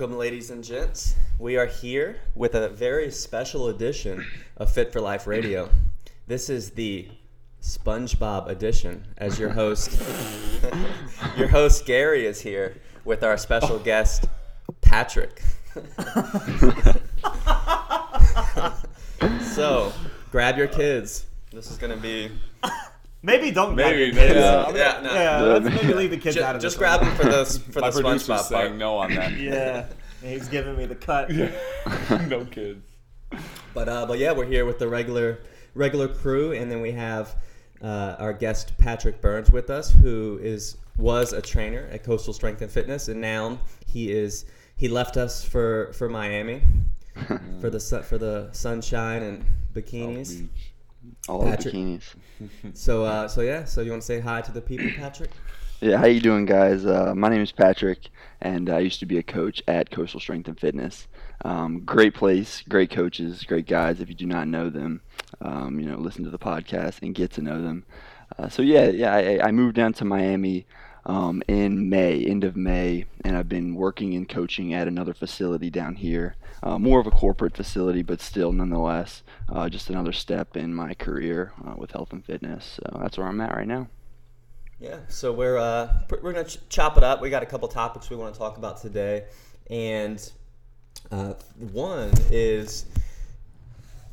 Welcome, ladies and gents. We are here with a very special edition of Fit for Life Radio. This is the SpongeBob edition. As your host, your host Gary is here with our special guest Patrick. so, grab your kids. This is gonna be Maybe don't grab Maybe, your maybe. kids. Yeah, yeah, no. Yeah, let's maybe leave the kids Ju- out of just grab one. them for this for My the producer's SpongeBob saying part. no on that. Yeah, he's giving me the cut. no kids. But uh, but yeah, we're here with the regular regular crew, and then we have uh, our guest Patrick Burns with us, who is was a trainer at Coastal Strength and Fitness, and now he is he left us for for Miami for the for the sunshine and bikinis. All bikinis. So uh, so yeah, so you want to say hi to the people, Patrick? Yeah, how you doing, guys? Uh, my name is Patrick, and I used to be a coach at Coastal Strength and Fitness. Um, great place, great coaches, great guys. If you do not know them, um, you know, listen to the podcast and get to know them. Uh, so yeah, yeah, I, I moved down to Miami um, in May, end of May, and I've been working and coaching at another facility down here. Uh, more of a corporate facility, but still, nonetheless, uh, just another step in my career uh, with health and fitness. So that's where I'm at right now. Yeah, so we're uh, we're gonna ch- chop it up. We got a couple topics we want to talk about today, and uh, one is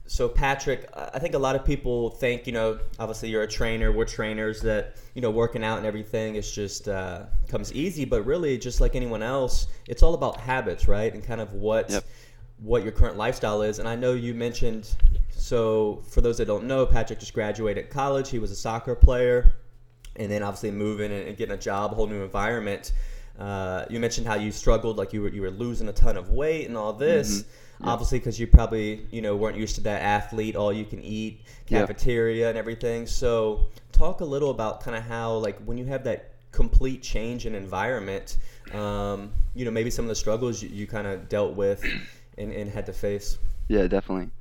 so Patrick. I think a lot of people think you know, obviously you're a trainer. We're trainers that you know, working out and everything is just uh, comes easy, but really, just like anyone else, it's all about habits, right? And kind of what Yep. what your current lifestyle is. And I know you mentioned. So for those that don't know, Patrick just graduated college. He was a soccer player and then obviously moving and getting a job, a whole new environment. Uh, you mentioned how you struggled, like you were you were losing a ton of weight and all this. Obviously, because you probably you know weren't used to that athlete, all you can eat cafeteria and everything. So talk a little about kind of how like when you have that complete change in environment, um, you know maybe some of the struggles you, you kind of dealt with and, and had to face. Yeah, definitely.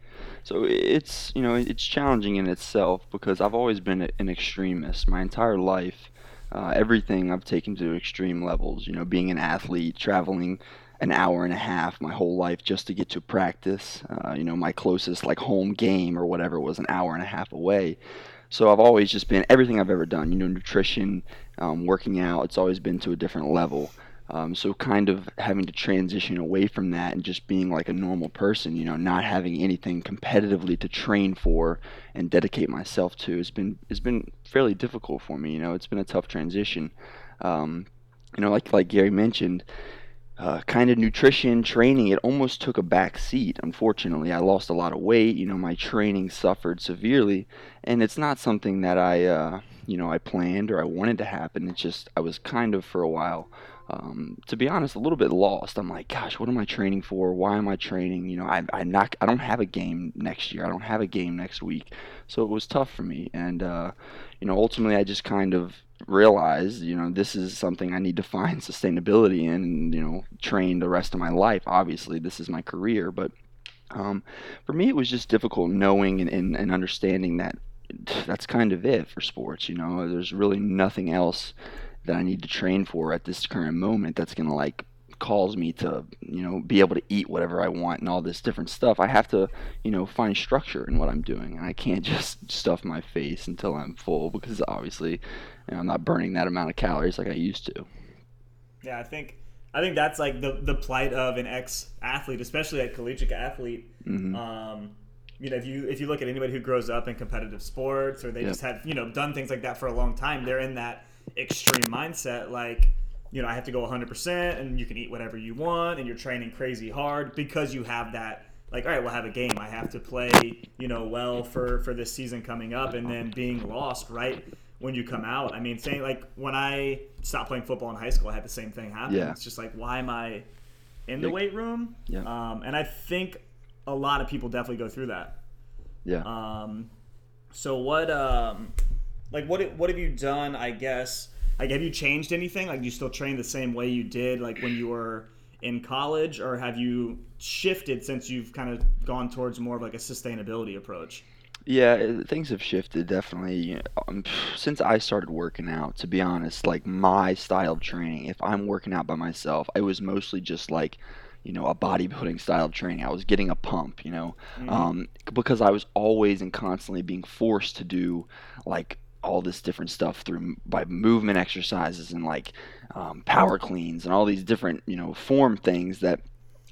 So it's you know it's challenging in itself because I've always been an extremist my entire life. Uh, everything I've taken to extreme levels. You know, being an athlete, traveling an hour and a half my whole life just to get to practice. Uh, you know, my closest like home game or whatever was an hour and a half away. So I've always just been everything I've ever done. You know, nutrition, um, working out. It's always been to a different level. Um, so kind of having to transition away from that and just being like a normal person, you know, not having anything competitively to train for and dedicate myself to has been has been fairly difficult for me. You know, it's been a tough transition. Um, you know, like like Gary mentioned, uh, kind of nutrition training it almost took a back seat unfortunately i lost a lot of weight you know my training suffered severely and it's not something that i uh, you know i planned or i wanted to happen it's just i was kind of for a while um, to be honest a little bit lost. I'm like gosh what am i training for? Why am i training? You know I, i'm not i don't have a game next year. I don't have a game next week. So it was tough for me. And uh, you know ultimately i just kind of realized, you know, this is something I need to find sustainability in and, you know, train the rest of my life. Obviously, this is my career, but um, for me, it was just difficult knowing and, and, and understanding that that's kind of it for sports. You know, there's really nothing else that I need to train for at this current moment that's going to like cause me to you know be able to eat whatever I want and all this different stuff. I have to you know find structure in what I'm doing, and I can't just stuff my face until I'm full because obviously you know, I'm not burning that amount of calories like I used to. Yeah, I think I think that's like the the plight of an ex athlete, especially a collegiate athlete. Mm-hmm. Um, you know, if you if you look at anybody who grows up in competitive sports or they Yep. just have you know done things like that for a long time, they're in that extreme mindset. Like, you know, I have to go 100, percent and you can eat whatever you want, and you're training crazy hard because you have that. Like, all right, we'll have a game. I have to play, you know, well for for this season coming up, and then being lost right when you come out. I mean, saying like when I stopped playing football in high school, I had the same thing happen. Yeah. It's just like, why am I in the weight room? Yeah. Um, and I think a lot of people definitely go through that. Yeah. Um, so what? Um, like what what have you done? I guess like have you changed anything? Like do you still train the same way you did like when you were in college, or have you shifted since you've kind of gone towards more of like a sustainability approach? Yeah, things have shifted definitely. Um, since I started working out, to be honest, like my style of training, if I'm working out by myself, it was mostly just like, you know, a bodybuilding style of training. I was getting a pump, you know, um, because I was always and constantly being forced to do like all this different stuff through by movement exercises and like um, power cleans and all these different, you know, form things that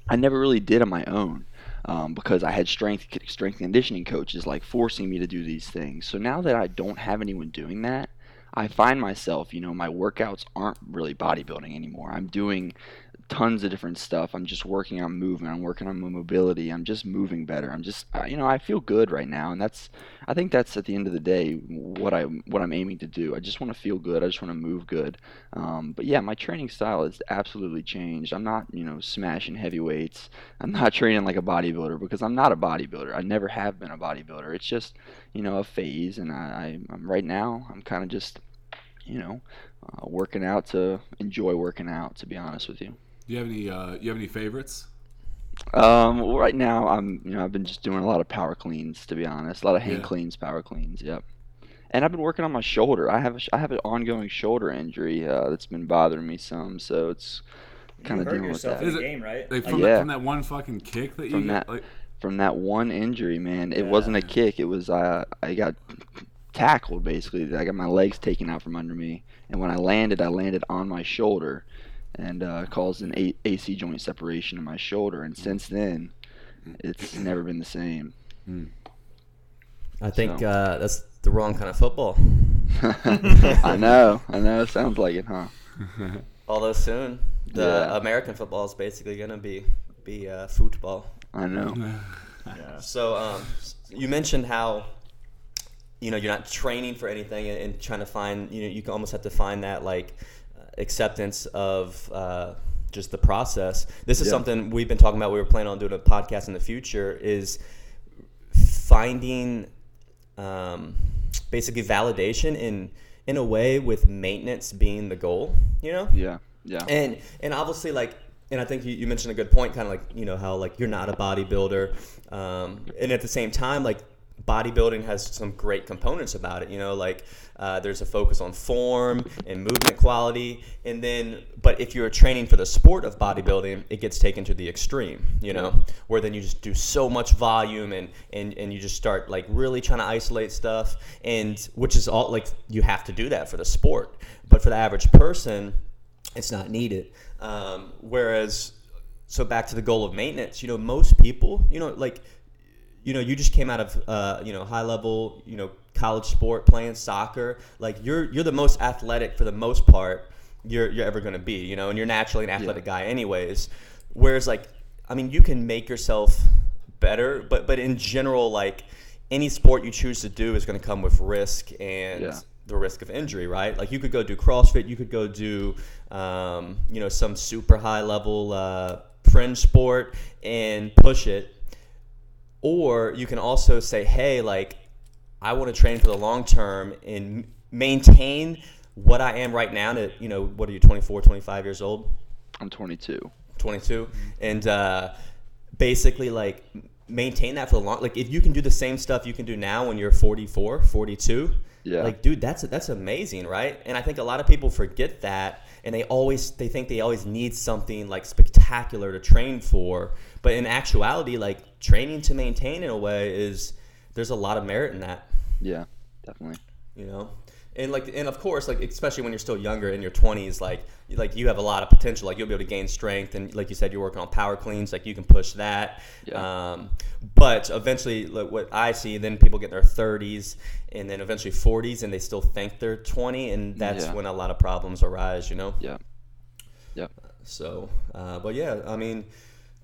I never really did on my own um, because I had strength strength conditioning coaches like forcing me to do these things. So now that I don't have anyone doing that, I find myself, you know, my workouts aren't really bodybuilding anymore. I'm doing tons of different stuff. I'm just working on movement. I'm working on my mobility. I'm just moving better. I'm just, you know, I feel good right now, and that's, I think that's at the end of the day what I what I'm aiming to do. I just want to feel good. I just want to move good. Um, but yeah, my training style has absolutely changed. I'm not, you know, smashing heavy weights. I'm not training like a bodybuilder because I'm not a bodybuilder. I never have been a bodybuilder. It's just, you know, a phase, and I, I I'm right now. I'm kind of just, you know, uh, working out to enjoy working out. To be honest with you. Do you have any? Uh, you have any favorites? Um, well, right now I'm, you know, I've been just doing a lot of power cleans. To be honest, a lot of hang Yeah. cleans, power cleans. Yep. And I've been working on my shoulder. I have a, sh- I have an ongoing shoulder injury uh, that's been bothering me some, so it's kind of hurt dealing with yourself that. in Is the it- game, right? Like Like, from, Yeah. that, from that one fucking kick that you From got, that- like, From that one injury, man, it Yeah. wasn't a kick. It was uh, I got tackled basically. I got my legs taken out from under me, and when I landed, I landed on my shoulder, and uh, caused an a- AC joint separation in my shoulder. And since then, it's never been the same. I think So. uh, that's the wrong kind of football. I know, I know. It sounds like it, huh? Although soon, the Yeah. American football is basically gonna be be uh, football. I know. yeah. So um, you mentioned how you know you're not training for anything and, and trying to find you know you almost have to find that like acceptance of uh, just the process. This is Yeah. something we've been talking about. We were planning on doing a podcast in the future. Is finding um, basically validation in in a way with maintenance being the goal. You know. Yeah, yeah, And and obviously like and I think you, you mentioned a good point, kind of like you know how like you're not a bodybuilder, um, and at the same time like bodybuilding has some great components about it. You know, like uh, there's a focus on form and movement quality, and then but if you're training for the sport of bodybuilding, it gets taken to the extreme. You know, where then you just do so much volume and and and you just start like really trying to isolate stuff, and which is all like you have to do that for the sport, but for the average person it's not needed. Um, whereas, so back to the goal of maintenance, you know, most people, you know, like, you know, you just came out of, uh, you know, high level, you know, college sport playing soccer. Like, you're you're the most athletic for the most part you're you're ever going to be, you know, and you're naturally an athletic guy, anyways. Whereas, like, I mean, you can make yourself better, but but in general, like, any sport you choose to do is going to come with risk and Yeah. the risk of injury, right? Like you could go do CrossFit, you could go do, um, you know, some super high level uh, fringe sport and push it, or you can also say, hey, like I want to train for the long term and maintain what I am right now. To you know, what are you, 24, 25 years old? I'm 22. 22 and uh, basically like maintain that for the long like if you can do the same stuff you can do now when you're 44 42 Yeah. like dude that's that's amazing right and i think a lot of people forget that and they always they think they always need something like spectacular to train for but in actuality like training to maintain in a way is there's a lot of merit in that Yeah, definitely. you know and like and of course like especially when you're still younger in your 20s like like you have a lot of potential like you'll be able to gain strength and like you said you're working on power cleans like you can push that Yeah. um, but eventually like what i see then people get in their 30s and then eventually 40s and they still think they're 20 and that's Yeah. when a lot of problems arise you know Yeah. Yep. so, uh, but yeah, I mean,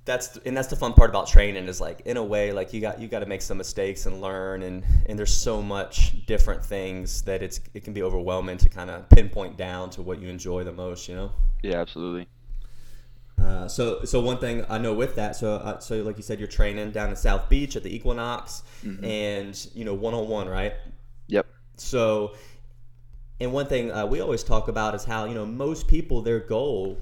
that's and that's the fun part about training is like in a way like you got you got to make some mistakes and learn and and there's so much different things that it's it can be overwhelming to kind of pinpoint down to what you enjoy the most, you know. Yeah, absolutely. Uh, so, so one thing I know with that, so, uh, so like you said, you're training down in South Beach at the Equinox, and you know, one on one, right? Yep. So, and one thing uh, we always talk about is how you know most people their goal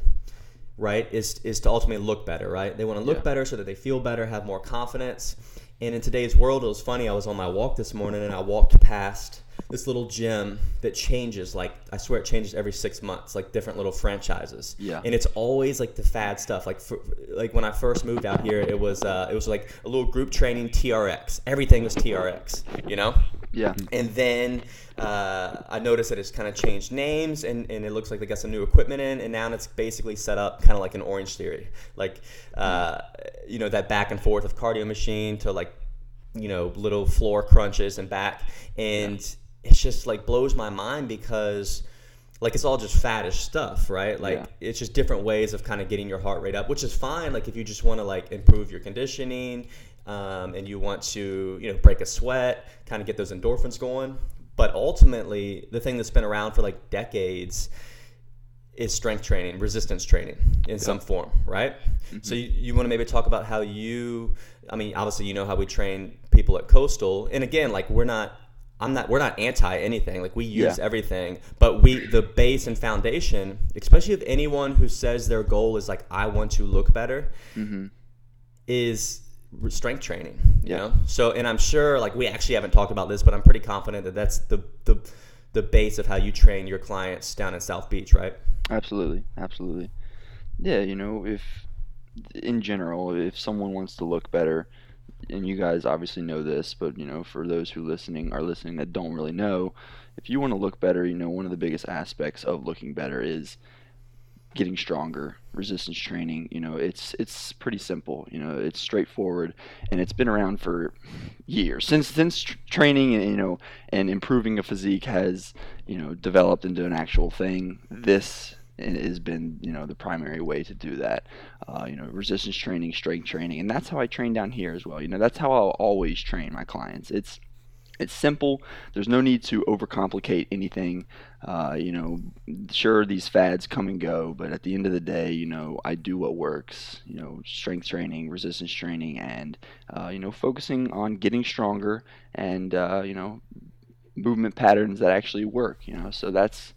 right is is to ultimately look better right? They want to look Yeah. better so that they feel better have more confidence. And in today's world it was funny i was on my walk this morning and i walked past this little gym that changes like i swear it changes every six months like different little franchises. Yeah. and it's always like the fad stuff like for, like when i first moved out here it was uh, it was like a little group training trx everything was trx you know Yeah. and then uh, I noticed that it's kind of changed names, and, and it looks like they got some new equipment in, and now it's basically set up kind of like an Orange Theory, like uh, you know that back and forth of cardio machine to like you know little floor crunches and back, and it's just like blows my mind because like it's all just faddish stuff, right? Like Yeah. it's just different ways of kind of getting your heart rate up, which is fine. Like if you just want to like improve your conditioning, um, and you want to you know break a sweat, kind of get those endorphins going. But ultimately, the thing that's been around for like decades is strength training, resistance training in some form, right? So you, you want to maybe talk about how you, I mean, obviously you know how we train people at Coastal, and again, like we're not, I'm not, we're not anti anything. Like we use Yeah. everything, but we, the base and foundation, especially if anyone who says their goal is like I want to look better, is strength training. You Yeah. know, so and I'm sure like we actually haven't talked about this, but I'm pretty confident that that's the the the base of how you train your clients down in South Beach, right? Absolutely, absolutely. Yeah, you know, if in general, if someone wants to look better, and you guys obviously know this, but you know, for those who listening are listening that don't really know, if you want to look better, you know, one of the biggest aspects of looking better is getting stronger, resistance training. You know, it's it's pretty simple. You know, it's straightforward, and it's been around for years since since training and you know and improving a physique has you know developed into an actual thing. This has been you know the primary way to do that. Uh, you know, resistance training, strength training, and that's how I train down here as well. You know, that's how I'll always train my clients. It's it's simple. There's no need to overcomplicate anything. Uh, you know, sure these fads come and go, but at the end of the day, you know, I do what works. You know, strength training, resistance training, and uh, you know, focusing on getting stronger and uh, you know, movement patterns that actually work. You know, so that's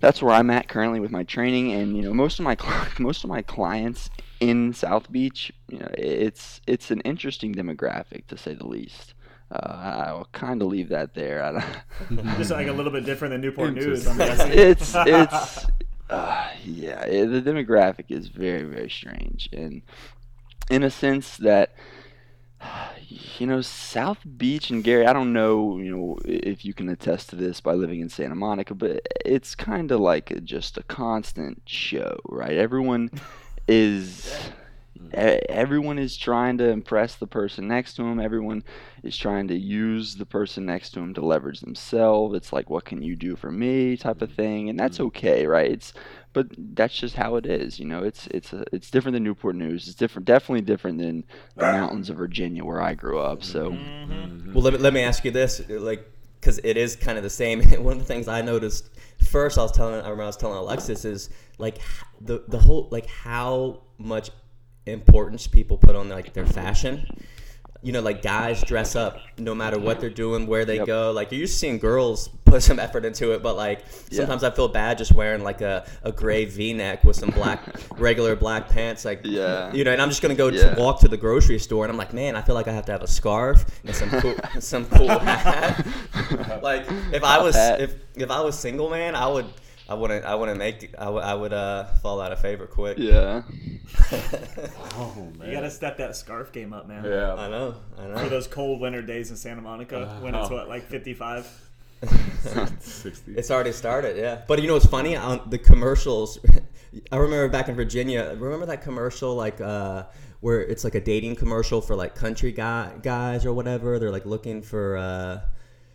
that's where I'm at currently with my training, and you know, most of my most of my clients in South Beach, you know, it's it's an interesting demographic to say the least. Uh, I'll kind of leave that there. I don't, Just like a little bit different than Newport News, I'm guessing. it's it's uh, yeah it, the demographic is very very strange and in a sense that you know south beach and gary i don't know you know if you can attest to this by living in santa monica but it's kind of like a, just a constant show right everyone is everyone is trying to impress the person next to them everyone is trying to use the person next to them to leverage themselves. It's like what can you do for me? type of thing. And that's mm. okay right? It's but that's just how it is you know? It's it's a, it's different than newport news. It's different definitely different than the mountains of virginia where i grew up so. Mm-hmm. Mm-hmm. Well, let me, let me ask you this, like, because it is kind of the same. One of the things I noticed first, I was telling, I remember I was telling Alexis is like the the whole like how much importance people put on like their fashion. You know, like guys dress up no matter what they're doing, where they Yep. go. Like you're to seeing girls put some effort into it, but like Yeah. sometimes I feel bad just wearing like a, a gray V-neck with some black regular black pants. Like Yeah. you know, and I'm just gonna go Yeah. to walk to the grocery store, and I'm like, man, I feel like I have to have a scarf and some cool, some cool hat. like if I was if if I was single, man, I would. I wouldn't. I wouldn't make. I would. I would uh, fall out of favor quick. yeah Oh man. You gotta step that scarf game up, man. Yeah. I know. I know. For those cold winter days in Santa Monica, when it's Oh. what like 55. Sixty. It's already started, yeah. But you know what's funny? On the commercials, I remember back in Virginia. Remember that commercial, like uh, where it's like a dating commercial for like country guy guys or whatever. They're like looking for uh,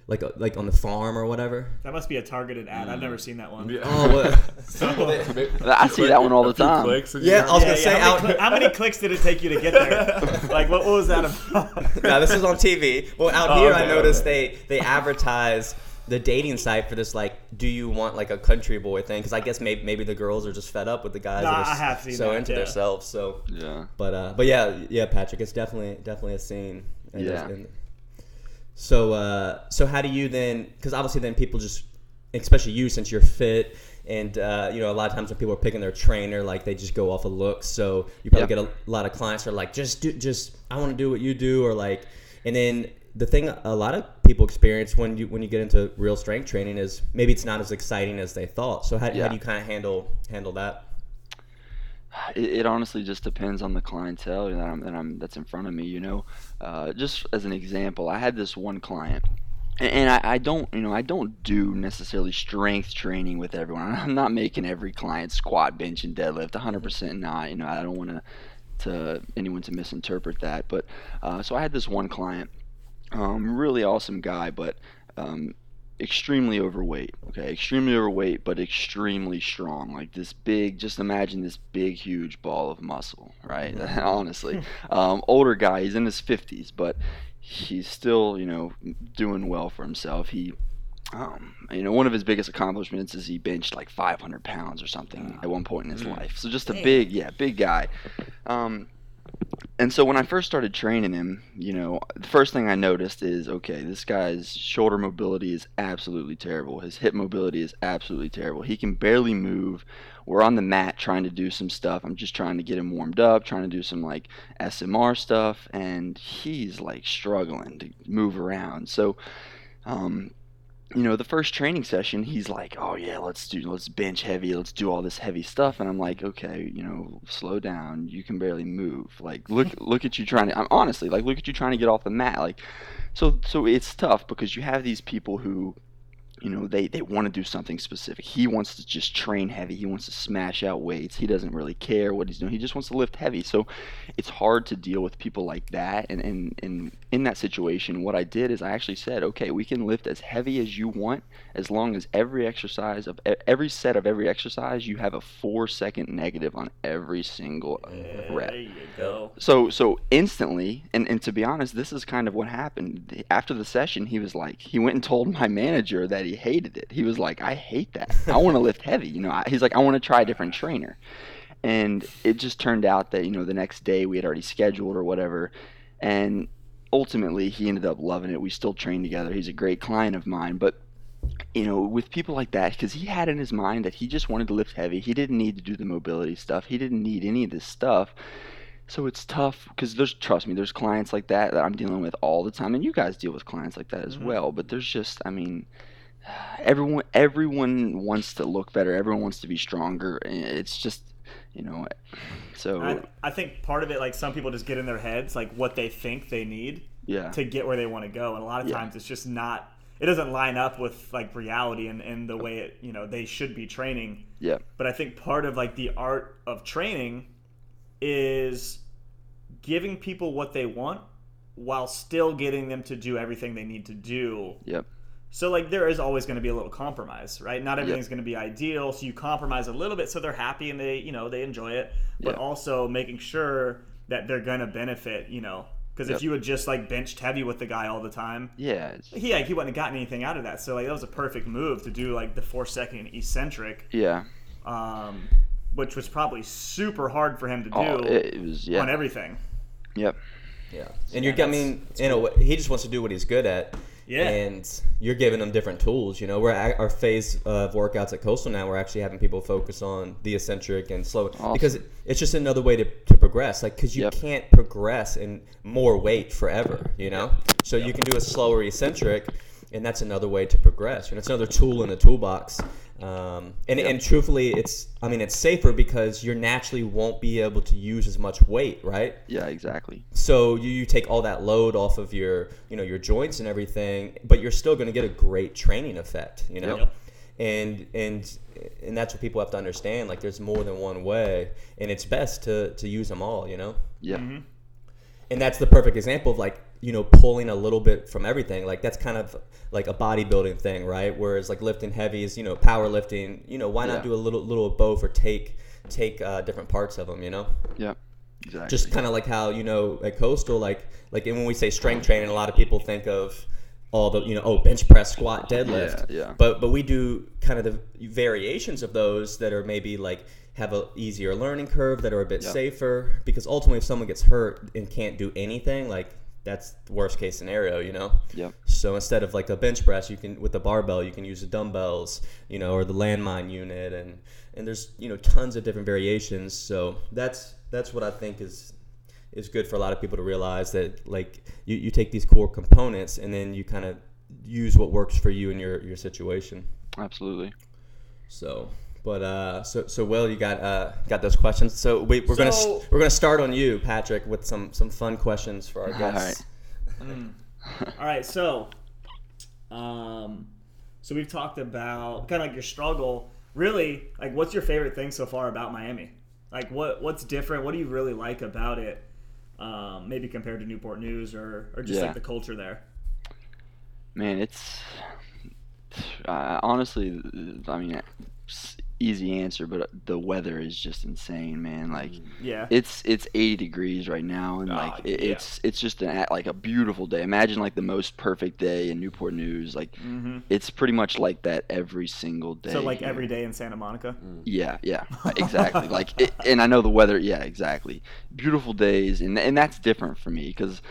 like like on the farm or whatever. That must be a targeted ad. I've never seen that one. Yeah. Oh, what? I see that one all the time. Yeah, I was Yeah, gonna yeah, say how, out. many, cli- how many clicks did it take you to get there? like, what, what was that about? no, this is on TV. Well, out Oh, here, okay, I noticed okay. they they advertise the dating site for this like, do you want like a country boy thing? Because I guess maybe maybe the girls are just fed up with the guys Nah, that are I s- have seen so that, into yeah. themselves. So, Yeah. but uh, but yeah, yeah, Patrick, it's definitely definitely a scene. And Yeah. there's- and- so uh, so how do you then? Because obviously then people just especially you since you're fit. And uh, you know, a lot of times when people are picking their trainer, like they just go off of looks. So you probably Yeah. get a lot of clients that are like, just do, just I want to do what you do, or like, and then the thing a lot of people experience when you when you get into real strength training is maybe it's not as exciting as they thought. So how, how do you kind of handle handle that? It, it honestly just depends on the clientele that I'm, that I'm that's in front of me. You know, uh, just as an example, I had this one client, and, I, I don't, you know, I don't do necessarily strength training with everyone. I'm not making every client squat, bench, and deadlift. 100% not. You know, I don't want to to anyone to misinterpret that. But uh, so I had this one client, um, really awesome guy, but um, extremely overweight. Okay, extremely overweight, but extremely strong. Like this big. Just imagine this big, huge ball of muscle. Right. Honestly, um, older guy. He's in his fifties, but he's still, you know, doing well for himself. He. Um, you know, one of his biggest accomplishments is he benched like 500 pounds or something at one point in his life. So just a big, yeah, big guy. Um, and so when I first started training him, you know, the first thing I noticed is okay, this guy's shoulder mobility is absolutely terrible. His hip mobility is absolutely terrible. He can barely move. We're on the mat trying to do some stuff. I'm just trying to get him warmed up, trying to do some like SMR stuff, and he's like struggling to move around. So, um, you know, the first training session, he's like, "Oh yeah, let's do, let's bench heavy, let's do all this heavy stuff," and I'm like, "Okay, you know, slow down. You can barely move. Like, look, look at you trying to. I'm honestly like, look at you trying to get off the mat. Like, so, so it's tough because you have these people who, you know, they they want to do something specific. He wants to just train heavy. He wants to smash out weights. He doesn't really care what he's doing. He just wants to lift heavy. So, it's hard to deal with people like that. And and and in that situation, what I did is I actually said, okay, we can lift as heavy as you want, as long as every exercise of every set of every exercise, you have a four second negative on every single rep. There you go. So so instantly, and, and to be honest, this is kind of what happened. After the session, he was like, he went and told my manager that he hated it. He was like, I hate that. I want to lift heavy. You know, I, he's like, I want to try a different trainer. And it just turned out that you know the next day we had already scheduled or whatever, and ultimately he ended up loving it. We still train together. He's a great client of mine, but you know, with people like that, because he had in his mind that he just wanted to lift heavy. He didn't need to do the mobility stuff. He didn't need any of this stuff. So it's tough because there's, trust me, there's clients like that that I'm dealing with all the time, and you guys deal with clients like that as mm-hmm. well. But there's just, I mean, everyone, everyone wants to look better. Everyone wants to be stronger. It's just, you know, so I, I think part of it, like some people just get in their heads, like what they think they need yeah, to get where they want to go, and a lot of Yeah. times it's just not. It doesn't line up with like reality and, and the way it you know they should be training. yeah, But I think part of like the art of training is giving people what they want while still getting them to do everything they need to do yep, so like there is always going to be a little compromise, right? Not everything's going to be ideal, so you compromise a little bit so they're happy and they, you know, they enjoy it, but Yeah. also making sure that they're going to benefit, you know. Because if you had just like benched heavy with the guy all the time, yeah, he like, he wouldn't have gotten anything out of that. So like that was a perfect move to do like the four second eccentric, yeah. um, which was probably super hard for him to do Oh, it, it was yeah, on everything. yep, Yeah, and Yeah, you're. I mean, in a way, he just wants to do what he's good at. Yeah. And you're giving them different tools. You know, we're at our phase of workouts at Coastal now. We're actually having people focus on the eccentric and slow because it, it's just another way to, to progress. Like, because you Yep. can't progress in more weight forever. You know, so you can do a slower eccentric, and that's another way to progress. You know, it's another tool in the toolbox. Um, and, and truthfully, it's I mean it's safer because you naturally won't be able to use as much weight, right? yeah, exactly. so you, you take all that load off of your you know your joints and everything but you're still going to get a great training effect you know Yep. and and and that's what people have to understand like there's more than one way and it's best to to use them all you know Yeah, Mm-hmm. And that's the perfect example of like you know pulling a little bit from everything like that's kind of like a bodybuilding thing right whereas like lifting heavy is you know powerlifting you know why not Yeah. do a little little of both or take take uh, different parts of them you know yeah, exactly. just kind of like how you know at coastal like like and when we say strength training a lot of people think of all the you know oh bench press squat deadlift Yeah, yeah. but but we do kind of the variations of those that are maybe like have a easier learning curve that are a bit Yeah. safer because ultimately if someone gets hurt and can't do anything like that's the worst case scenario, you know. Yep. So instead of like a bench press, you can with the barbell, you can use the dumbbells, you know, or the landmine unit, and and there's you know tons of different variations. So that's that's what I think is is good for a lot of people to realize that like you, you take these core components and then you kind of use what works for you in your your situation. Absolutely. So, but uh, so so Will, you got uh got those questions. So we, we're gonna So- we're gonna start on you, Patrick, with some some fun questions for our guests. All right. All right. so, um, so we've talked about kind of like your struggle. Really, like, what's your favorite thing so far about Miami? Like, what what's different? What do you really like about it? Um, maybe compared to Newport News or or just Yeah. like the culture there. Man, it's uh, honestly, I mean, s- easy answer, but the weather is just insane, man. Like Yeah. it's it's 80 degrees right now, and like Ah, it, yeah. it's it's just an a- like a beautiful day. Imagine like the most perfect day in Newport News. Like hmm it's pretty much like that every single day. So like here. every day in Santa Monica. Yeah, yeah, exactly. like, it, and I know the weather. Yeah, exactly. Beautiful days, and and that's different for me because,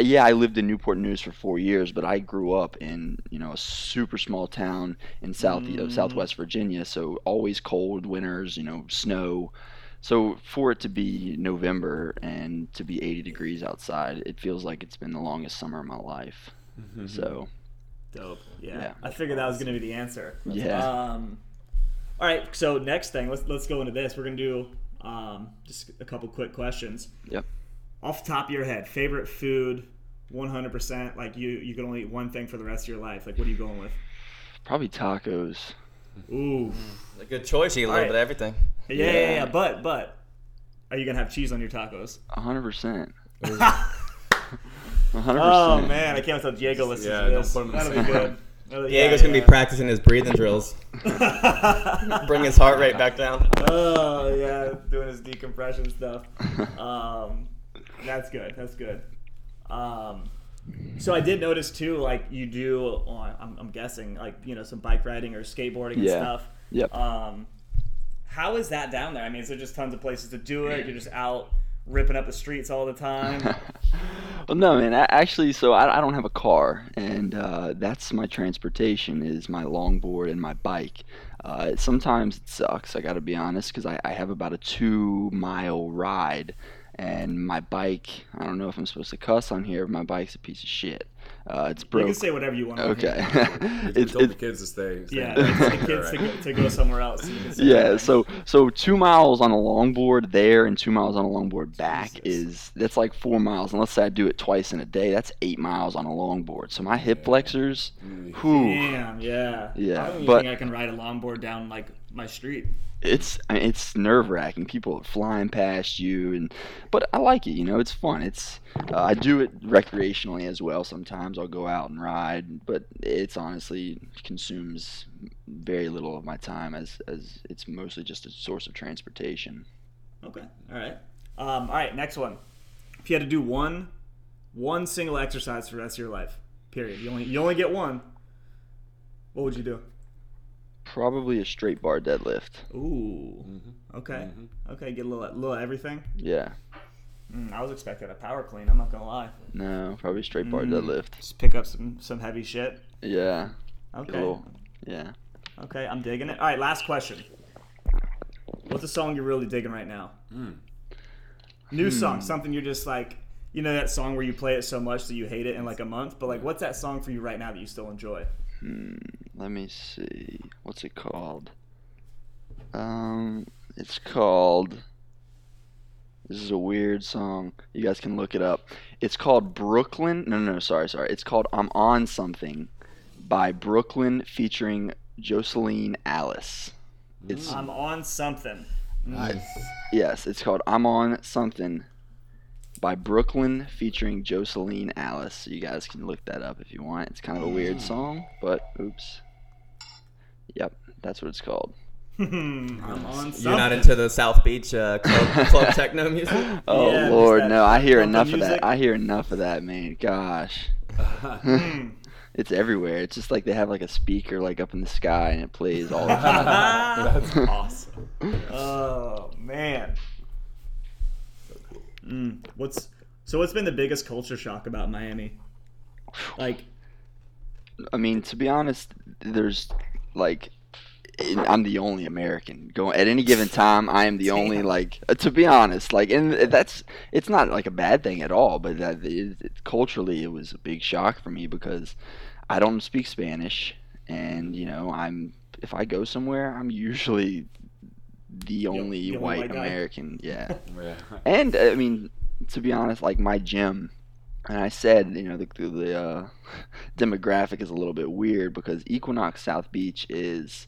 yeah, I lived in Newport News for four years, but I grew up in you know a super small town in south Mm. of Southwest Virginia, so always cold winters, you know, snow. So for it to be November and to be 80 degrees outside, it feels like it's been the longest summer of my life. So Dope. Yeah. Yeah. I figured that was gonna be the answer. Yeah. Um, all right. So next thing, let's let's go into this. We're gonna do um, just a couple quick questions. Yep. Off the top of your head, favorite food, one hundred percent. Like you, you can only eat one thing for the rest of your life. Like, what are you going with? probably tacos. Ooh. A good choice. You eat a little Alright. bit of everything. Yeah, yeah, Yeah. yeah. But but, are you gonna have cheese on your tacos? 100%. oh 100%. man, I can't wait till Diego listens Yeah, to don't this. put him That'll be good. That'll- Diego's yeah, gonna be practicing his breathing drills, bring his heart rate back down. oh yeah, doing his decompression stuff. Um, that's good. That's good. Um, so I did notice too, like you do. Oh, I'm, I'm guessing, like you know, some bike riding or skateboarding and Yeah. stuff. Yep. Um, how is that down there? I mean, is there just tons of places to do it? You're just out ripping up the streets all the time. well, no, man. a- Actually, so I, I don't have a car, and uh, that's my transportation is my longboard and my bike. Uh, sometimes it sucks. I got to be honest, because I, I have about a two mile ride, and my bike. I don't know if I'm supposed to cuss on here. But my bike's a piece of shit. Uh, it's you can say whatever you want. on okay. here. You it's, told the kids to stay. stay Yeah, the the kids to, go, to go somewhere else. so you can say yeah whatever. so so two miles on a longboard there and two miles on a longboard back Jesus. is that's like four miles and let's say i do it twice in a day that's eight miles on a longboard so my hip flexors Mm. whew, Damn, yeah. Yeah, I don't even but- think I can ride a longboard down like my street. it's I mean, it's nerve wracking people are flying past you and but i like it you know it's fun it's uh, i do it recreationally as well sometimes i'll go out and ride but it's honestly consumes very little of my time as as it's mostly just a source of transportation Okay. All right. Um, all right. Next one. If you had to do one, one single exercise for the rest of your life, period. You only you only get one. What would you do? Probably a straight bar deadlift Ooh. Mhm. Okay. Mhm. Okay. Get a little little everything. yeah Mm, I was expecting a power clean. I'm not gonna lie. No, probably straight bar Mm. deadlift. Just pick up some some heavy shit. Yeah. Okay. little- yeah. Okay. I'm digging it. All right. Last question. What's a song you're really digging right now? Mm. New Hmm. song, something you're just like, you know, that song where you play it so much that you hate it in like a month. But like, what's that song for you right now that you still enjoy? Hmm. Let me see. What's it called? Um, it's called. This is a weird song. You guys can look it up. It's called Brooklyn. No, no, no. Sorry, sorry. It's called "I'm on Something" by Brooklyn featuring Jocelyn Alice. It's I'm on something. Nice. yes. It's called "I'm on Something" by Brooklyn featuring Jocelyn Alice. You guys can look that up if you want. It's kind of a weird song, but oops. Yep, that's what it's called. I'm on. You're not into the South Beach uh, club, club techno music? Oh Yeah, Lord, no! I hear bumping enough of that. I hear enough of that, man. Gosh, Hmm. it's everywhere. It's just like they have like a speaker like up in the sky and it plays all the time. That's awesome. oh man. Mm, what's So what's been the biggest culture shock about Miami? Like, I mean, to be honest, there's like I'm the only American going at any given time. I am the only like uh, to be honest, like, and that's it's not like a bad thing at all. But that it, it, culturally, it was a big shock for me because I don't speak Spanish, and you know, I'm if I go somewhere, I'm usually the only the white white. American. Yeah. Yeah. And I mean, to be honest, like my gym, and I said, you know, the the uh, demographic is a little bit weird because Equinox South Beach is,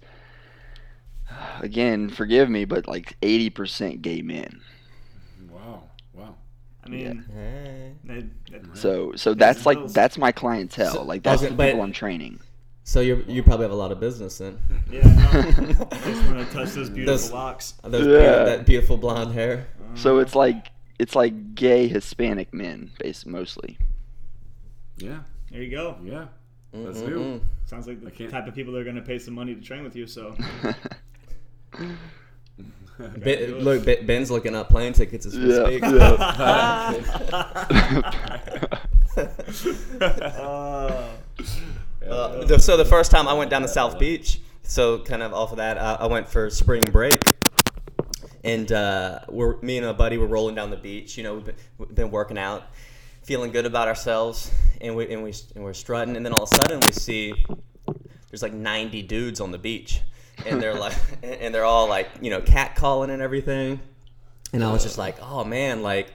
again, forgive me, but like eighty percent gay men. Wow. Wow. I mean, Hey. that- that- So so that's like that's my clientele. So- like that's okay, the but- people I'm training. So you you probably have a lot of business then. yeah, no. I just want to touch those beautiful Those- locks. Those Yeah. beau- that beautiful blonde hair. So it's like it's like gay Hispanic men, based mostly. Yeah. There you go. Yeah. That's new. Sounds like the type of people that are going to pay some money to train with you. So Ben, look, Ben's looking up plane tickets as we Yeah, speak. uh, Uh, so the first time I went down to South Beach, so kind of off of that, uh, I went for spring break, and uh, we're me and a buddy were rolling down the beach. You know, we've been, we've been working out, feeling good about ourselves, and we and we and we're strutting, and then all of a sudden we see there's like 90 dudes on the beach, and they're like, and they're all like, you know, cat calling and everything, and I was just like, oh man, like.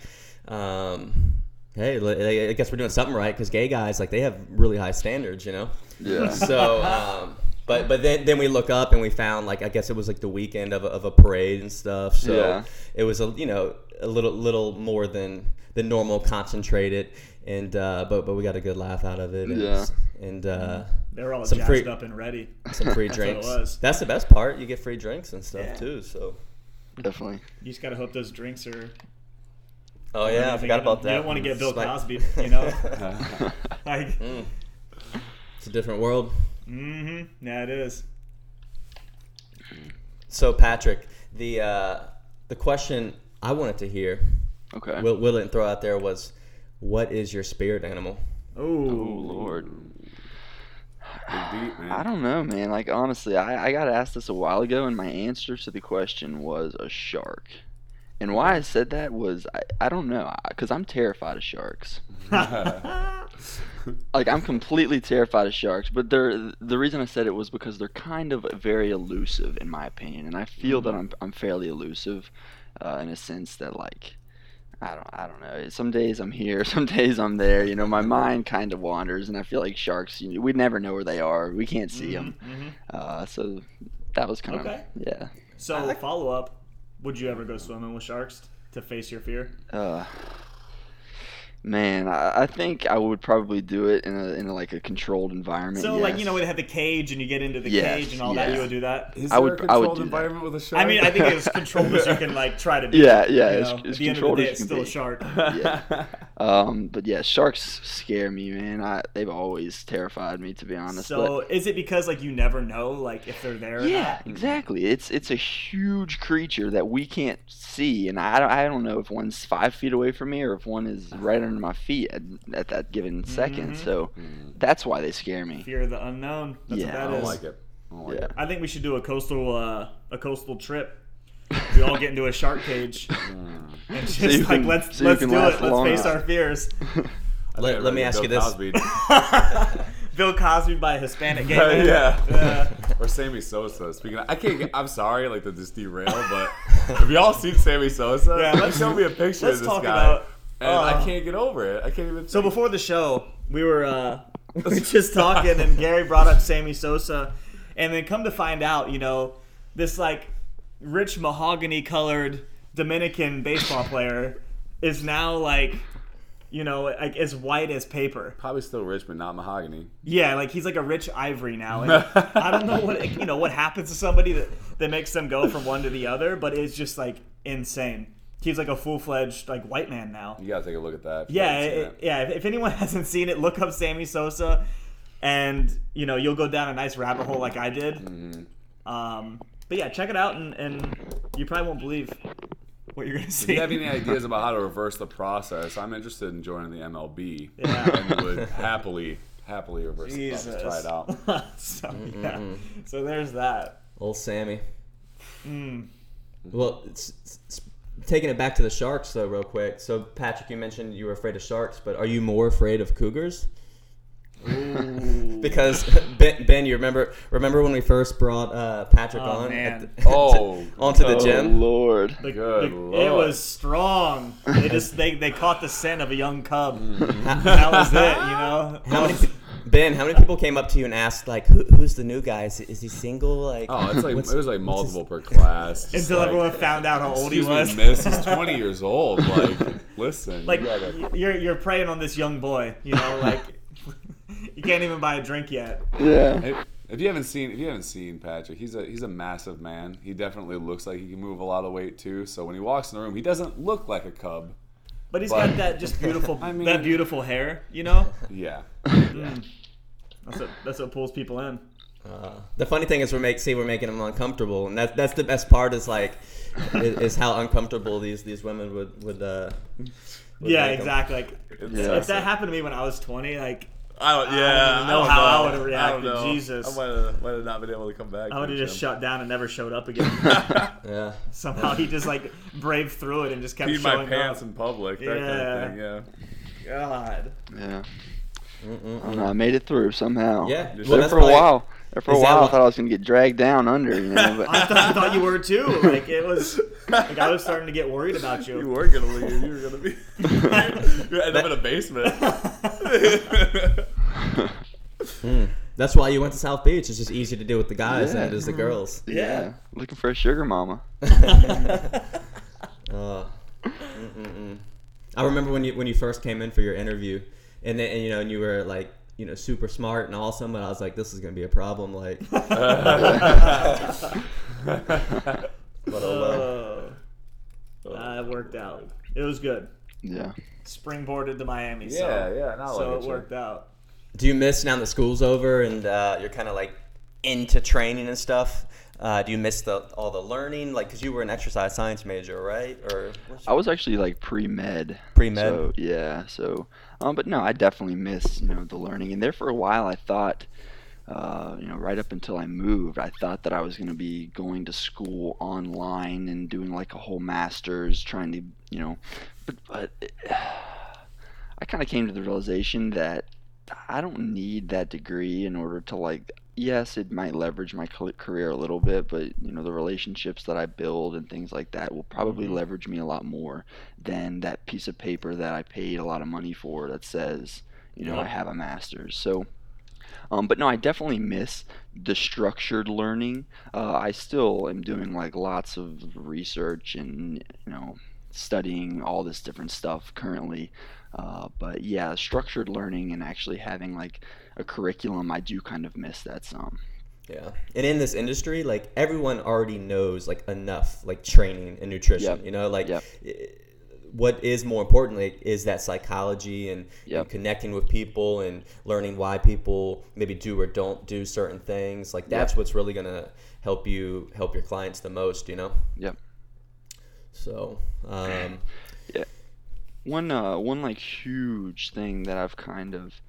Um, Hey, I guess we're doing something right because gay guys like they have really high standards, you know. yeah. So, um, but but then then we look up and we found like I guess it was like the weekend of a, of a parade and stuff. So Yeah. it was a you know a little little more than the normal concentrated, and uh, but but we got a good laugh out of it. And, Yeah. and uh, they're all Some jazzed free- up and ready. some free That's what it drinks. was. That's the best part. You get free drinks and stuff Yeah. too. So. Definitely. You just got to hope those drinks are. Oh yeah, I forgot about that. You don't want to get Bill It's Cosby, you know. like, Mm. It's a different world. mm-hmm. Yeah, it is. So Patrick, the uh, the question I wanted to hear, Okay. Will, Will didn't throw out there was, what is your spirit animal? Oh, oh Lord. Deep, man. I don't know, man. Like honestly, I, I got asked this a while ago, and my answer to the question was a shark. And why I said that was I, I don't know, because I'm terrified of sharks. Like I'm completely terrified of sharks. But they're the reason I said it was because they're kind of very elusive, in my opinion, and I feel that I'm I'm fairly elusive, uh, in a sense that like. I don't, I don't know. Some days I'm here, some days I'm there. You know, my mind kind of wanders, and I feel like sharks. You know, we never know where they are. We can't see them. Mhm. Uh, so that was kind Okay. of yeah. So follow up. Would you ever go swimming with sharks to face your fear? Uh, man, I, I think I would probably do it in a in a, like a controlled environment. So like you know, they have the cage and you get into the Yes, cage and all that. You would do that. Is I there would- a I would controlled do that. environment with a shark? I mean, I think as controlled as you can like try to be. Yeah, yeah, you as- know, as at the end of the controlled day, as it's you still can a shark. Yeah. Um, but yeah, sharks scare me, man. I they've always terrified me, to be honest. So is it because like you never know like if they're there? but or yeah, not? exactly. It's it's a huge creature that we can't see, and I don't, I don't know if one's five feet away from me or if one is right under my feet at, at that given second. Mhm. So that's why they scare me. Fear of the unknown. That's Yeah, what I don't is. like it. I don't like Yeah. it. I think we should do a coastal uh, a coastal trip. We all get into a shark cage and just So like can- let's so let's do it. Let's face enough. our fears. Let- let me ask Bill you this. Cosby. Bill Cosby by a Hispanic gay man. yeah. Yeah. Or Sammy Sosa. Speaking of, I can't get, I'm sorry, like to just derail, but have y'all seen Sammy Sosa? Yeah, Like, let's- show me a picture let's of this talk guy. about- and uh, I can't get over it. I can't even. So before the show, we were uh, we were just talking, and Gary brought up Sammy Sosa, and then come to find out, you know, this like rich mahogany colored Dominican baseball player is now like, you know, like as white as paper. Probably still rich, but not mahogany. Yeah, like he's like a rich ivory now. I don't know what you know what happens to somebody that that makes them go from one to the other, but it's just like insane. He's like a full fledged like white man now. You gotta take a look at that. Yeah, haven't it, yeah. If, if anyone hasn't seen it, look up Sammy Sosa, and you know you'll go down a nice rabbit hole like I did. Mm-hmm. Um, but yeah, check it out, and, and you probably won't believe what you're gonna see. If you have any ideas about how to reverse the process, I'm interested in joining the MLB Yeah. and would happily, happily reverse the Jesus. process. Try it out. so, yeah. so there's that. Old Sammy. Mm. Well, it's, it's- taking it back to the sharks though, real quick. So Patrick, you mentioned you were afraid of sharks, but are you more afraid of cougars? Because Ben, ben, you remember remember when we first brought uh, Patrick Oh, on man. the- Oh, onto the Oh gym? Lord. The- Good the- lord. it was strong. They just they, they caught the scent of a young cub. Mm. that was it, you know. How many, Ben? How many people came up to you and asked like, Who, "Who's the new guy? Is, is he single?" Like, Oh, it's like it was like multiple per class. Until like, everyone found out how old he Excuse me, was. miss. He's 20 years old. Like, listen. like you gotta- you're you're preying on this young boy, you know, like you can't even buy a drink yet. Yeah. If- If you haven't seen, if you haven't seen Patrick, he's a he's a massive man. He definitely looks like he can move a lot of weight too. So when he walks in the room, he doesn't look like a cub. But he's But- got that just beautiful I mean- that beautiful hair, you know. Yeah. Mm. That's what that's what pulls people in. Uh, the funny thing is, we make see we're making them uncomfortable, and that's that's the best part. Is like, is, is how uncomfortable these these women would would. Uh, would yeah, make 'em. exactly. Like Yeah. if that happened to me when I was 20, like I don't, I yeah, don't even know don't how I would've reacted. I don't know. Jesus. I might have, might have not been able to come back. I would have just gym. shut down and never showed up again. Yeah. Somehow he just like braved through it and just kept Peed my showing pants up. in public. That kind of thing. Yeah. God. Yeah. Mm-mm-mm. I, don't know, I made it through somehow. Yeah. Well, There for a while. There for a while, I thought I was gonna get dragged down under. You know, but I thought, I thought you were too. Like it was. Like I was starting to get worried about You you. were gonna leave. You were gonna be. you end up in a basement. Mm. That's why you went to South Beach. It's just easier to do with the guys than it Yeah. is the girls. Yeah. looking for a sugar mama. Uh. I remember when you when you first came in for your interview, and then and, you know and you were like you know super smart and awesome, and I was like, this is gonna be a problem. Like, but oh well. Uh, it worked out. It was good. Yeah. Springboarded to Miami. Yeah, so, yeah. Now so look it at you. worked out. Do you miss now that school's over and uh, you're kind of like into training and stuff? Uh, do you miss the all the learning? Like, cause you were an exercise science major, right? Or I was actually like pre med. Pre-med? So yeah. So, um, but no, I definitely miss you know the learning. And there for a while, I thought, uh, you know, right up until I moved, I thought that I was going to be going to school online and doing like a whole master's, trying to you know, but but I kind of came to the realization that I don't need that degree in order to like. Yes, it might leverage my career a little bit, but you know the relationships that I build and things like that will probably Mhm. leverage me a lot more than that piece of paper that I paid a lot of money for that says, you know, I have a master's. So, um, but no, I definitely miss the structured learning. Uh, I still am doing like lots of research and you know studying all this different stuff currently. Uh, but yeah, structured learning and actually having like a curriculum, I do kind of miss that some. Yeah. And in this industry, like everyone already knows like enough like training and nutrition. Yep. You know, like Yep. what is more importantly is that psychology and, and connecting with people and learning why people maybe do or don't do certain things. Like that's what's really gonna help you help your clients the most. You know. Yep. So. Um, yeah. one uh one like huge thing that I've kind of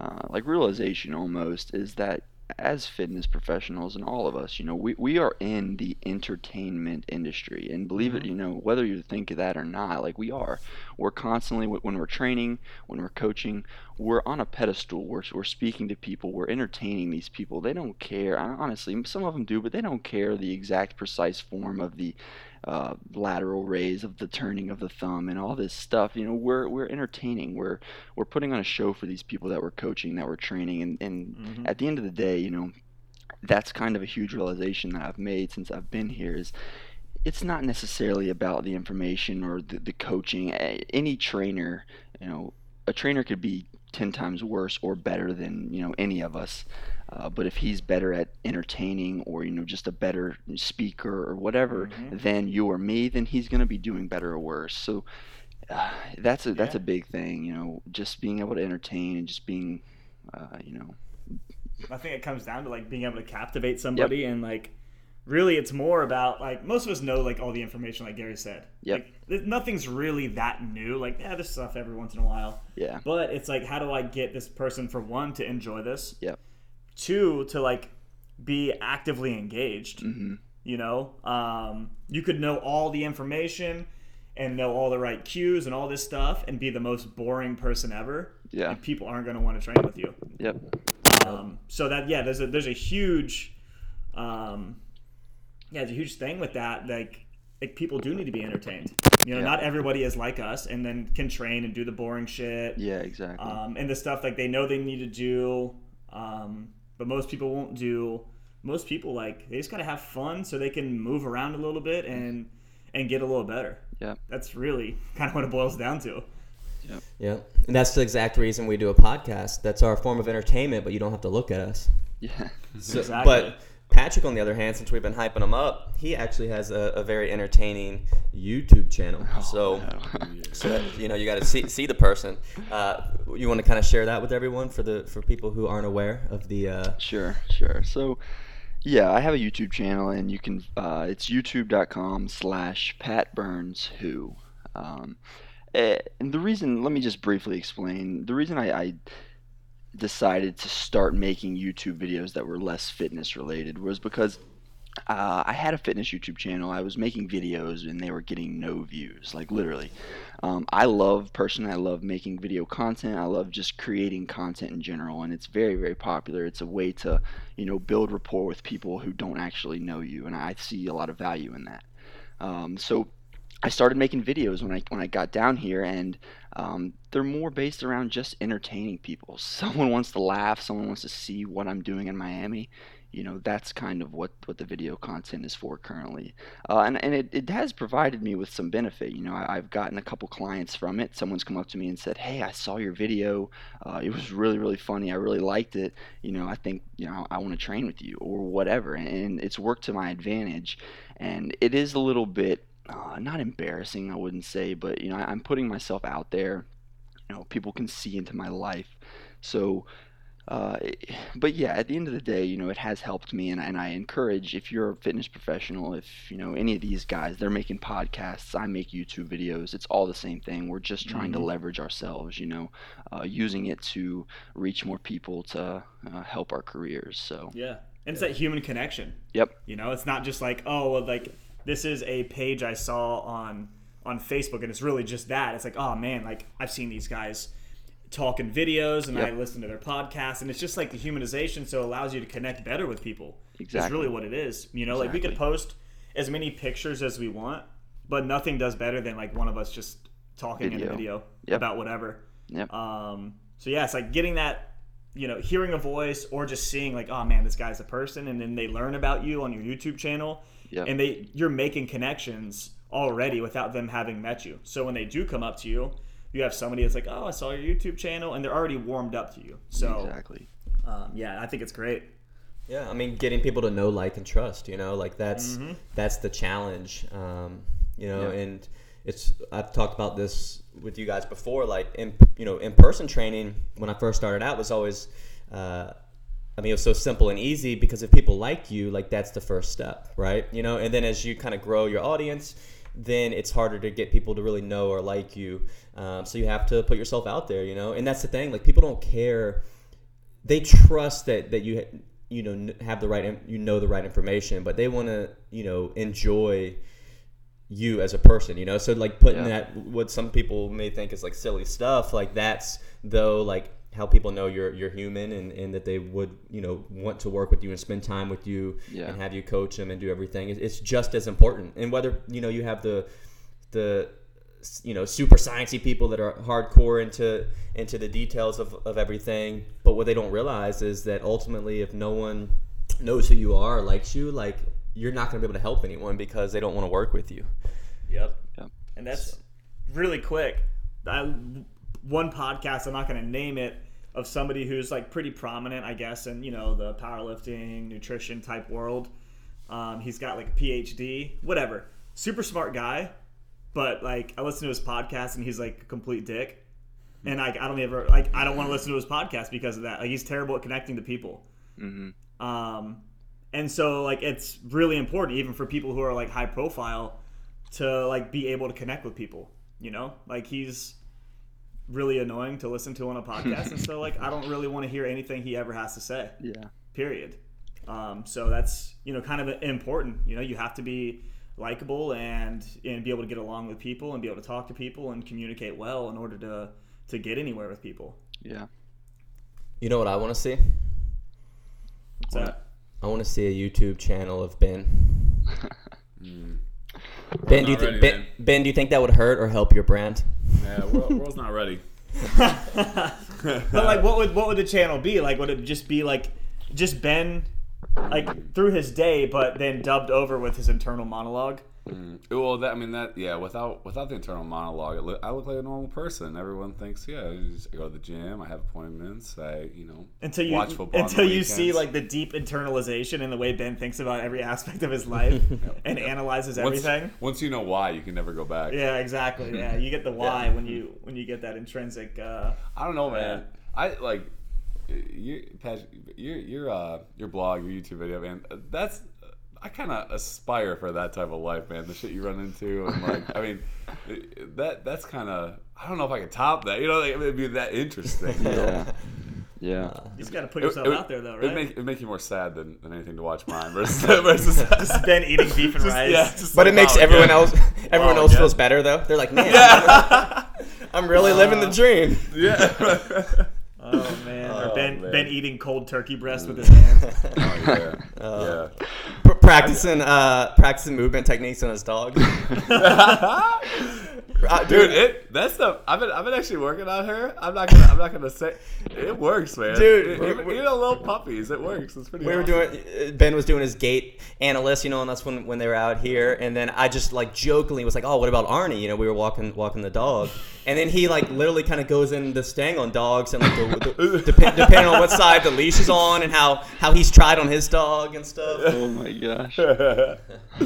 uh, like realization almost is that as fitness professionals and all of us, you know, we, we are in the entertainment industry. And believe it, you know, whether you think of that or not, like we are. We're constantly, when we're training, when we're coaching, we're on a pedestal. We're, we're speaking to people. We're entertaining these people. They don't care. Honestly, some of them do, but they don't care the exact precise form of the uh, lateral raise of the turning of the thumb and all this stuff. You know, we're we're entertaining. We're we're putting on a show for these people that we're coaching, that we're training, and and Mhm. at the end of the day, you know, that's kind of a huge realization that I've made since I've been here is. It's not necessarily about the information or the, the coaching. Any trainer, you know, a trainer could be 10 times worse or better than, you know, any of us. Uh, but if he's better at entertaining or you know just a better speaker or whatever Mhm. than you or me, then he's going to be doing better or worse. So uh, that's a that's a big thing, you know, just being able to entertain and just being, uh, you know, I think it comes down to like being able to captivate somebody and like really it's more about like most of us know like all the information like Gary said. Yep. Like, nothing's really that new. Like yeah, there's stuff every once in a while. Yeah. But it's like how do I get this person for one to enjoy this? yeah Two to like be actively engaged. hmm You know, um, you could know all the information and know all the right cues and all this stuff and be the most boring person ever. Yeah. And people aren't going to want to train with you. Yep. Um, so that yeah, there's a there's a huge, um, yeah, it's a huge thing with that. Like, like people do need to be entertained. You know, Yeah. not everybody is like us, and then can train and do the boring shit. Yeah. Exactly. Um, and the stuff like they know they need to do, um, but most people won't do. Most people like they just gotta have fun so they can move around a little bit and and get a little better. Yeah. That's really kind of what it boils down to. Yeah, and that's the exact reason we do a podcast. That's our form of entertainment, but you don't have to look at us. yeah. So, Exactly. But Patrick, on the other hand, since we've been hyping him up, he actually has a, a very entertaining YouTube channel. so, so that, you know, you got to see see the person. Uh, you want to kind of share that with everyone for the for people who aren't aware of the. Uh, Sure, sure. So, yeah, I have a YouTube channel, and you can. Uh, it's youtube.com slash Pat Burns Who. Um, eh, and the reason, let me just briefly explain. The reason I, I decided to start making YouTube videos that were less fitness related was because uh, I had a fitness YouTube channel. I was making videos and they were getting no views, like literally. Um, I love, personally, I love making video content. I love just creating content in general, and it's very, very popular. It's a way to, you know, build rapport with people who don't actually know you, and I see a lot of value in that. Um, so I started making videos when I when I got down here, and um, they're more based around just entertaining people. Someone wants to laugh. Someone wants to see what I'm doing in Miami. You know, that's kind of what, what the video content is for currently. Uh, and and it, it has provided me with some benefit. You know, I, I've gotten a couple clients from it. Someone's come up to me and said, "Hey, I saw your video. Uh, it was really really funny. I really liked it. You know, I think you know I want to train with you or whatever." And it's worked to my advantage. And it is a little bit uh, not embarrassing, I wouldn't say, but you know, I, I'm putting myself out there. You know, people can see into my life. So, uh, but yeah, at the end of the day, you know, it has helped me, and, and I encourage if you're a fitness professional, if you know any of these guys, they're making podcasts, I make YouTube videos. It's all the same thing. We're just trying to leverage ourselves, you know, uh, using it to reach more people to uh, help our careers. So, Yeah. And it's that human connection. yep, You know, it's not just like, oh, well, like this is a page I saw on on Facebook, and it's really just that. It's like, oh man, like I've seen these guys talk in videos, and I Yep. listen to their podcasts, and it's just like the humanization, so it allows you to connect better with people. It's Exactly. really what it is. You know, like we could post as many pictures as we want, but nothing does better than like one of us just talking in a Video. video Yep. about whatever. Yep. Um, so yeah, it's like getting that, you know, hearing a voice or just seeing like, oh man, this guy's a person, and then they learn about you on your YouTube channel, Yep. and they you're making connections already without them having met you. So when they do come up to you, you have somebody that's like, oh, I saw your YouTube channel, and they're already warmed up to you. So exactly. um, yeah, I think it's great. Yeah, I mean, getting people to know, like, and trust. You know, like that's Mm-hmm. that's the challenge. Um, you know, Yeah. and it's I've talked about this with you guys before. Like, in you know, in person training when I first started out was always. Uh, I mean, it was so simple and easy because if people like you, like that's the first step, right? You know, and then as you kind of grow your audience, then it's harder to get people to really know or like you. Um, so you have to put yourself out there, you know, and that's the thing. Like people don't care they trust that that you you know have the right you know the right information but they want to you know enjoy you as a person you know so like putting Yeah. that what some people may think is like silly stuff like that's though like how people know you're you're human and, and that they would you know want to work with you and spend time with you Yeah. and have you coach them and do everything it's, it's just as important and whether you know you have the the you know super sciencey people that are hardcore into into the details of, of everything but what they don't realize is that ultimately if no one knows who you are or likes you like you're not going to be able to help anyone because they don't want to work with you Yep. Yep. And that's really quick. I, one podcast, I'm not going to name it, of somebody who's like pretty prominent, I guess, in you know the powerlifting, nutrition type world. Um, he's got like a PhD, whatever. Super smart guy, but like I listen to his podcast and he's like a complete dick. And like I don't ever like I don't want to listen to his podcast because of that. Like he's terrible at connecting to people. hmm Um, and so like it's really important even for people who are like high profile to like be able to connect with people. You know, like he's really annoying to listen to on a podcast, and so like I don't really want to hear anything he ever has to say. Yeah. Period. Um, so that's you know kind of important. You know, you have to be likable and and be able to get along with people and be able to talk to people and communicate well in order to to get anywhere with people. Yeah. You know what I want to see? So I want to see a YouTube channel of Ben. Ben, do you not think ready, ben, ben, do you think that would hurt or help your brand? Yeah, world, world's not ready. but like what would what would the channel be? Like would it just be like just Ben like through his day but then dubbed over with his internal monologue? Well, that I mean that yeah. Without without the internal monologue, look, I look like a normal person. Everyone thinks yeah. I go to the gym. I have appointments. I you know Until you watch football until you see like the deep internalization in the way Ben thinks about every aspect of his life and analyzes everything. Once you know why, you can never go back. Yeah, exactly. Yeah, you get the why when you when you get that intrinsic. Uh, I don't know, man. I like you, Patrick, your your uh your blog, your YouTube video, man. That's I kind of aspire for that type of life, man. The shit you run into, and like, I mean, that that's kind of I don't know if I could top that. You know, like, it'd be that interesting. You know? Yeah. Yeah. you just got to put yourself it would- out there, though, It'd make, it'd make you more sad than, than anything to watch mine versus versus Just Ben eating beef and Just- rice. yeah, But like, it makes wow, everyone again. else everyone Wow, else again. feels better though. They're like, man, I'm really living the dream. Yeah. Oh man, or Oh, Ben man. Ben eating cold turkey breast with his hands. oh, yeah. yeah. Pr- practicing uh, practicing movement techniques on his dog. Uh, Dude, it that's the I've been I've been actually working on her. I'm not gonna I'm not gonna say it works, man. Dude, It- we- even, we- even little puppies, it works. It's pretty. we were doing Ben was doing his gait analyst, you know, and that's when when they were out here. And then I just like jokingly was like, "Oh, what about Arnie?" You know, we were walking walking the dog, and then he like literally kind of goes into staying on dogs and like the, the, dep- depending on what side the leash is on and how how he's tried on his dog and stuff. Oh my gosh.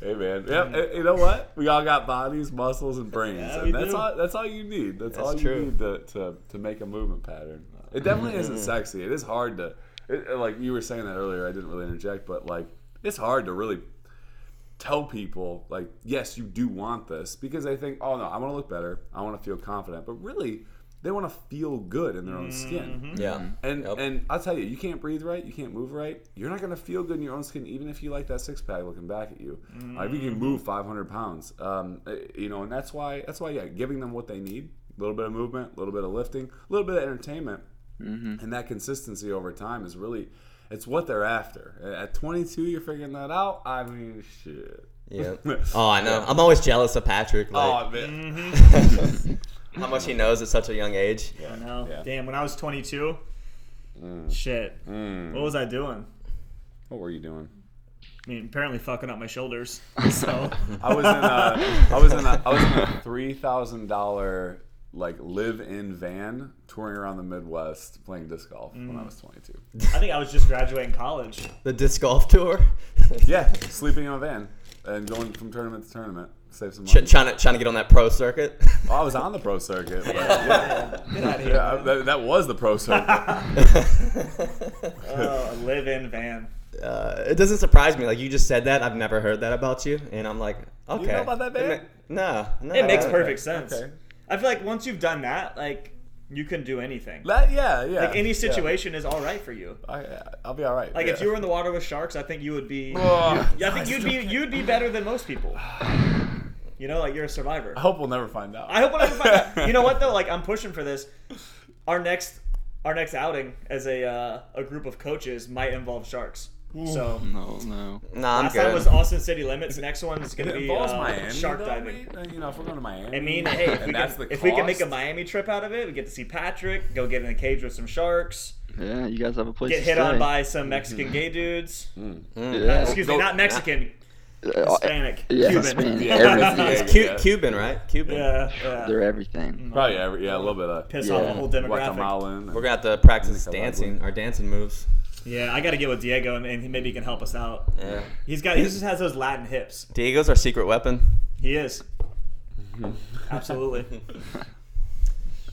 hey man, yep. eh, You know what? We all got bodies, muscles, and brains, Yeah, and that's do. all. That's all you need. That's, all you true. need to, to to make a movement pattern. It definitely isn't sexy. It is hard to, it, like you were saying that earlier. I didn't really interject, but like it's hard to really tell people like, yes, you do want this because they think, oh no, I want to look better. I want to feel confident, but really. They want to feel good in their own skin. Yeah, And Yep. and I'll tell you, you can't breathe right, you can't move right. You're not gonna feel good in your own skin, even if you like that six pack looking back at you. Uh, if you can move 500 pounds, um, uh, you know, and that's why that's why yeah, giving them what they need, a little bit of movement, a little bit of lifting, a little bit of entertainment, and that consistency over time is really it's what they're after. At 22, you're figuring that out. I mean, shit. yeah. Oh, I know. I'm always jealous of Patrick. Like, Oh man. how much he knows at such a young age. I know. Yeah. Damn, when I was 22, shit, Mm. what was I doing? What were you doing? I mean, apparently fucking up my shoulders. So I was in a, I was in a, I was in a three thousand dollar like live-in van touring around the Midwest playing disc golf when I was twenty two. I think I was just graduating college. The disc golf tour. Yeah, sleeping in a van and going from tournament to tournament, save some money. Ch- trying to trying to get on that pro circuit. Oh, I was on the pro circuit. but yeah, Get out of here. yeah, that, that was the pro circuit. Oh, live-in van. uh, it doesn't surprise me. Like you just said that, I've never heard that about you, and I'm like, okay. know about that, It ma- no, no. It makes I- perfect sense. Okay. I feel like once you've done that, like you can do anything. That, yeah, yeah. Like any yeah. situation is all right for you. I, I'll be all right. Like if you were in the water with sharks, I think you would be. Oh, Yeah, I think you'd be you'd be better than most people. You know, like you're a survivor. I hope we'll never find out. I hope when I find out. You know what though? Like I'm pushing for this. Our next our next outing as a uh, a group of coaches might involve sharks. So No, no. Nah, I'm last good. time was Austin City Limits. Next one is gonna be uh, Miami, shark though, diving. mate, you know, if we're going to Miami, I mean, hey, if, we can, if we can make a Miami trip out of it, we get to see Patrick, go get in a cage with some sharks, Yeah, you guys have a place get to hit stay. on by some Mexican gay dudes. Yeah. Excuse me, not Mexican, Uh, Uh, uh, Hispanic, yeah, Cuban. Hispanic, Yeah. everything. It's Cu- Cuban, right? Cuban. Yeah, yeah. They're everything. Mm-hmm. Probably, yeah, yeah, a little bit of Piss Yeah. off the whole demographic. Guatemalan. We're gonna have to practice dancing, our dancing moves. Yeah, I got to get with Diego, and, and maybe he can help us out. Yeah. He's got he just has those Latin hips. Diego's our secret weapon. He is. Absolutely.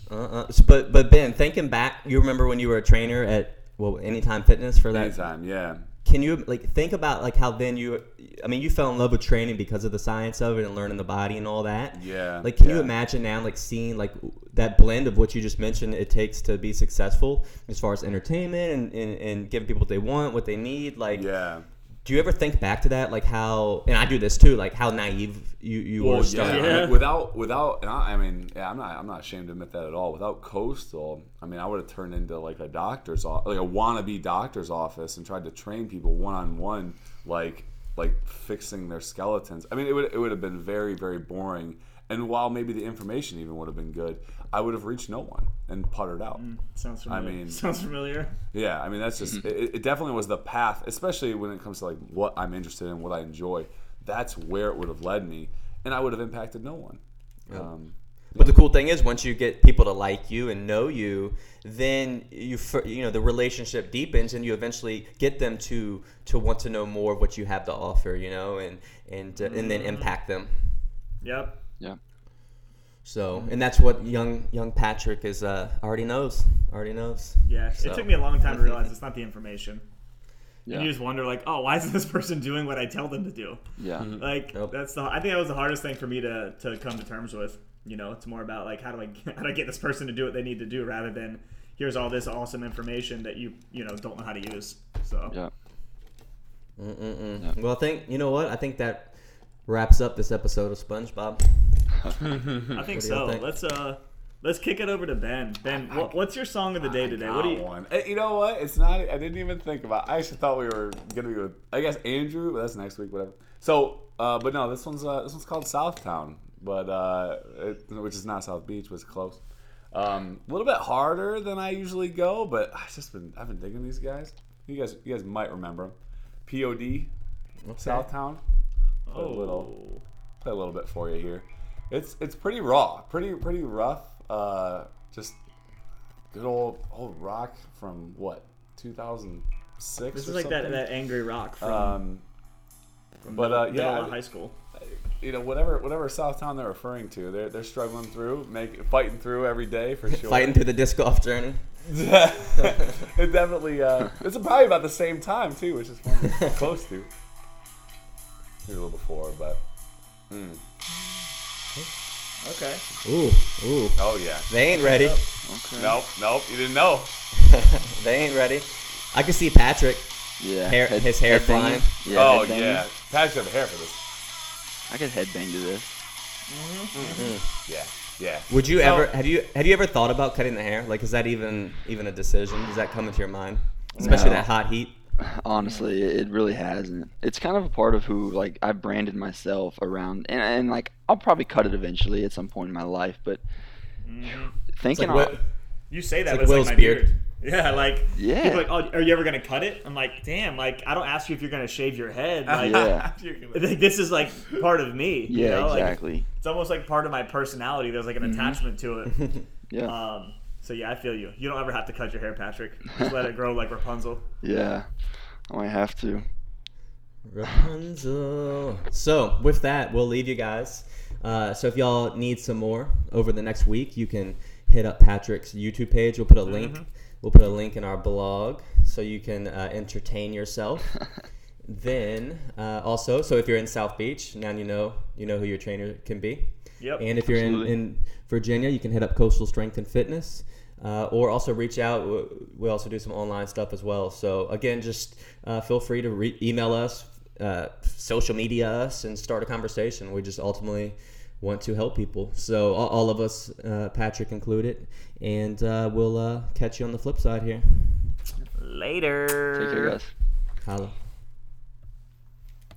Uh-uh. So, but but Ben, thinking back, you remember when you were a trainer at well, Anytime Fitness for that? Anytime, yeah. Can you like think about like how then you I mean you fell in love with training because of the science of it and learning the body and all that. Yeah, Like can you imagine now like seeing like that blend of what you just mentioned it takes to be successful as far as entertainment and, and, and giving people what they want, what they need, like Yeah. Do you ever think back to that like how and I do this too, like how naive you, you Well, were yeah. I mean, Yeah. without without, and I, I mean, yeah, I'm not I'm not ashamed to admit that at all. Without Coastal, I mean, I would have turned into like a doctor's office, like a wannabe doctor's office, and tried to train people one on one, like like fixing their skeletons. I mean, it would it would have been very very boring. And while maybe the information even would have been good, I would have reached no one and puttered out. Sounds familiar. mean- sounds familiar. Yeah, I mean that's just it, it definitely was the path, especially when it comes to like what I'm interested in, what I enjoy. That's where it would have led me, and I would have impacted no one. Um, But the cool thing is, once you get people to like you and know you, then you you know the relationship deepens, and you eventually get them to to want to know more of what you have to offer, you know, and and uh, and then impact them. Yep. Yeah. So, and that's what young young Patrick is uh, already knows, already knows. Yeah. So- It took me a long time to realize it's not the information. Yeah. And you just wonder, like, oh, why isn't this person doing what I tell them to do? Yeah. Like, Nope. that's the. I think that was the hardest thing for me to to come to terms with. You know, it's more about like how do I how do I get this person to do what they need to do rather than here's all this awesome information that you you know don't know how to use. So Yeah. Mm-mm-mm. Well, I think you know what I think that wraps up this episode of SpongeBob. I think What do you so. think? Let's uh let's kick it over to Ben. Ben, what, what's your song of the day today? What do you? one. Eh, You know what? It's not. I didn't even think about. I actually thought we were gonna be with. I guess Andrew. But that's next week. Whatever. So, uh, but no, this one's uh, this one's called Southtown, but uh, it, which is not South Beach, but it's close. Um, a little bit harder than I usually go, but I've just been I've been digging these guys. You guys you guys might remember them. Pod Southtown. Play a little play a little bit for you here. It's it's pretty raw, pretty pretty rough. Uh, just good old old rock from what 2006. This or is like that, something? that angry rock from, Um, from but, middle, uh, yeah, of high school. you know whatever whatever Southtown they're referring to, they're they're struggling through, make fighting through every day for sure. Fighting through the disc golf journey. it definitely uh, it's probably about the same time too, which is close to. Maybe a little before, but mm. Okay. Ooh, ooh, oh yeah. they ain't ready. Okay. Nope, nope, you didn't know. they ain't ready. I can see Patrick. Yeah. Hair- his hair headbanging. flying. Yeah, oh headbanging. yeah, Pat's got the hair for this. I could headbang to this. Mm. Mm. Yeah, yeah. Would you So- ever have you have you ever thought about cutting the hair? Like, is that even even a decision? Does that come into your mind? Especially No. that hot heat. Honestly, it it really hasn't. It's kind of a part of who like I've branded myself around, and, and like I'll probably cut it eventually at some point in my life. But It's thinking, like, on- Will- You say that, like but Will's like my beard. beard. Yeah, like Yeah. People are like, oh, are you ever gonna cut it? I'm like, damn, like I don't ask you if you're gonna shave your head. Like, Yeah. Like, this is like part of me. you yeah, know? Like, exactly. it's almost like part of my personality. There's like an attachment to it. Yeah, Um, so yeah, I feel you. You don't ever have to cut your hair, Patrick. Just let it grow like Rapunzel. yeah. I might have to. Rapunzel. So with that, we'll leave you guys. Uh, so if y'all need some more over the next week, you can hit up Patrick's YouTube page. We'll put a link. We'll put a link in our blog so you can uh, entertain yourself. then uh, also, so if you're in South Beach, now you know you know who your trainer can be. Yep. And if you're in, in Virginia, you can hit up Coastal Strength and Fitness. Uh, or also reach out. We- We also do some online stuff as well. So again, just uh, feel free to re- email us, uh, social media us, and start a conversation. We just ultimately want to help people. So all, all of us, uh, Patrick included, and uh, we'll uh, catch you on the flip side here. Later. Take care, guys. Holla.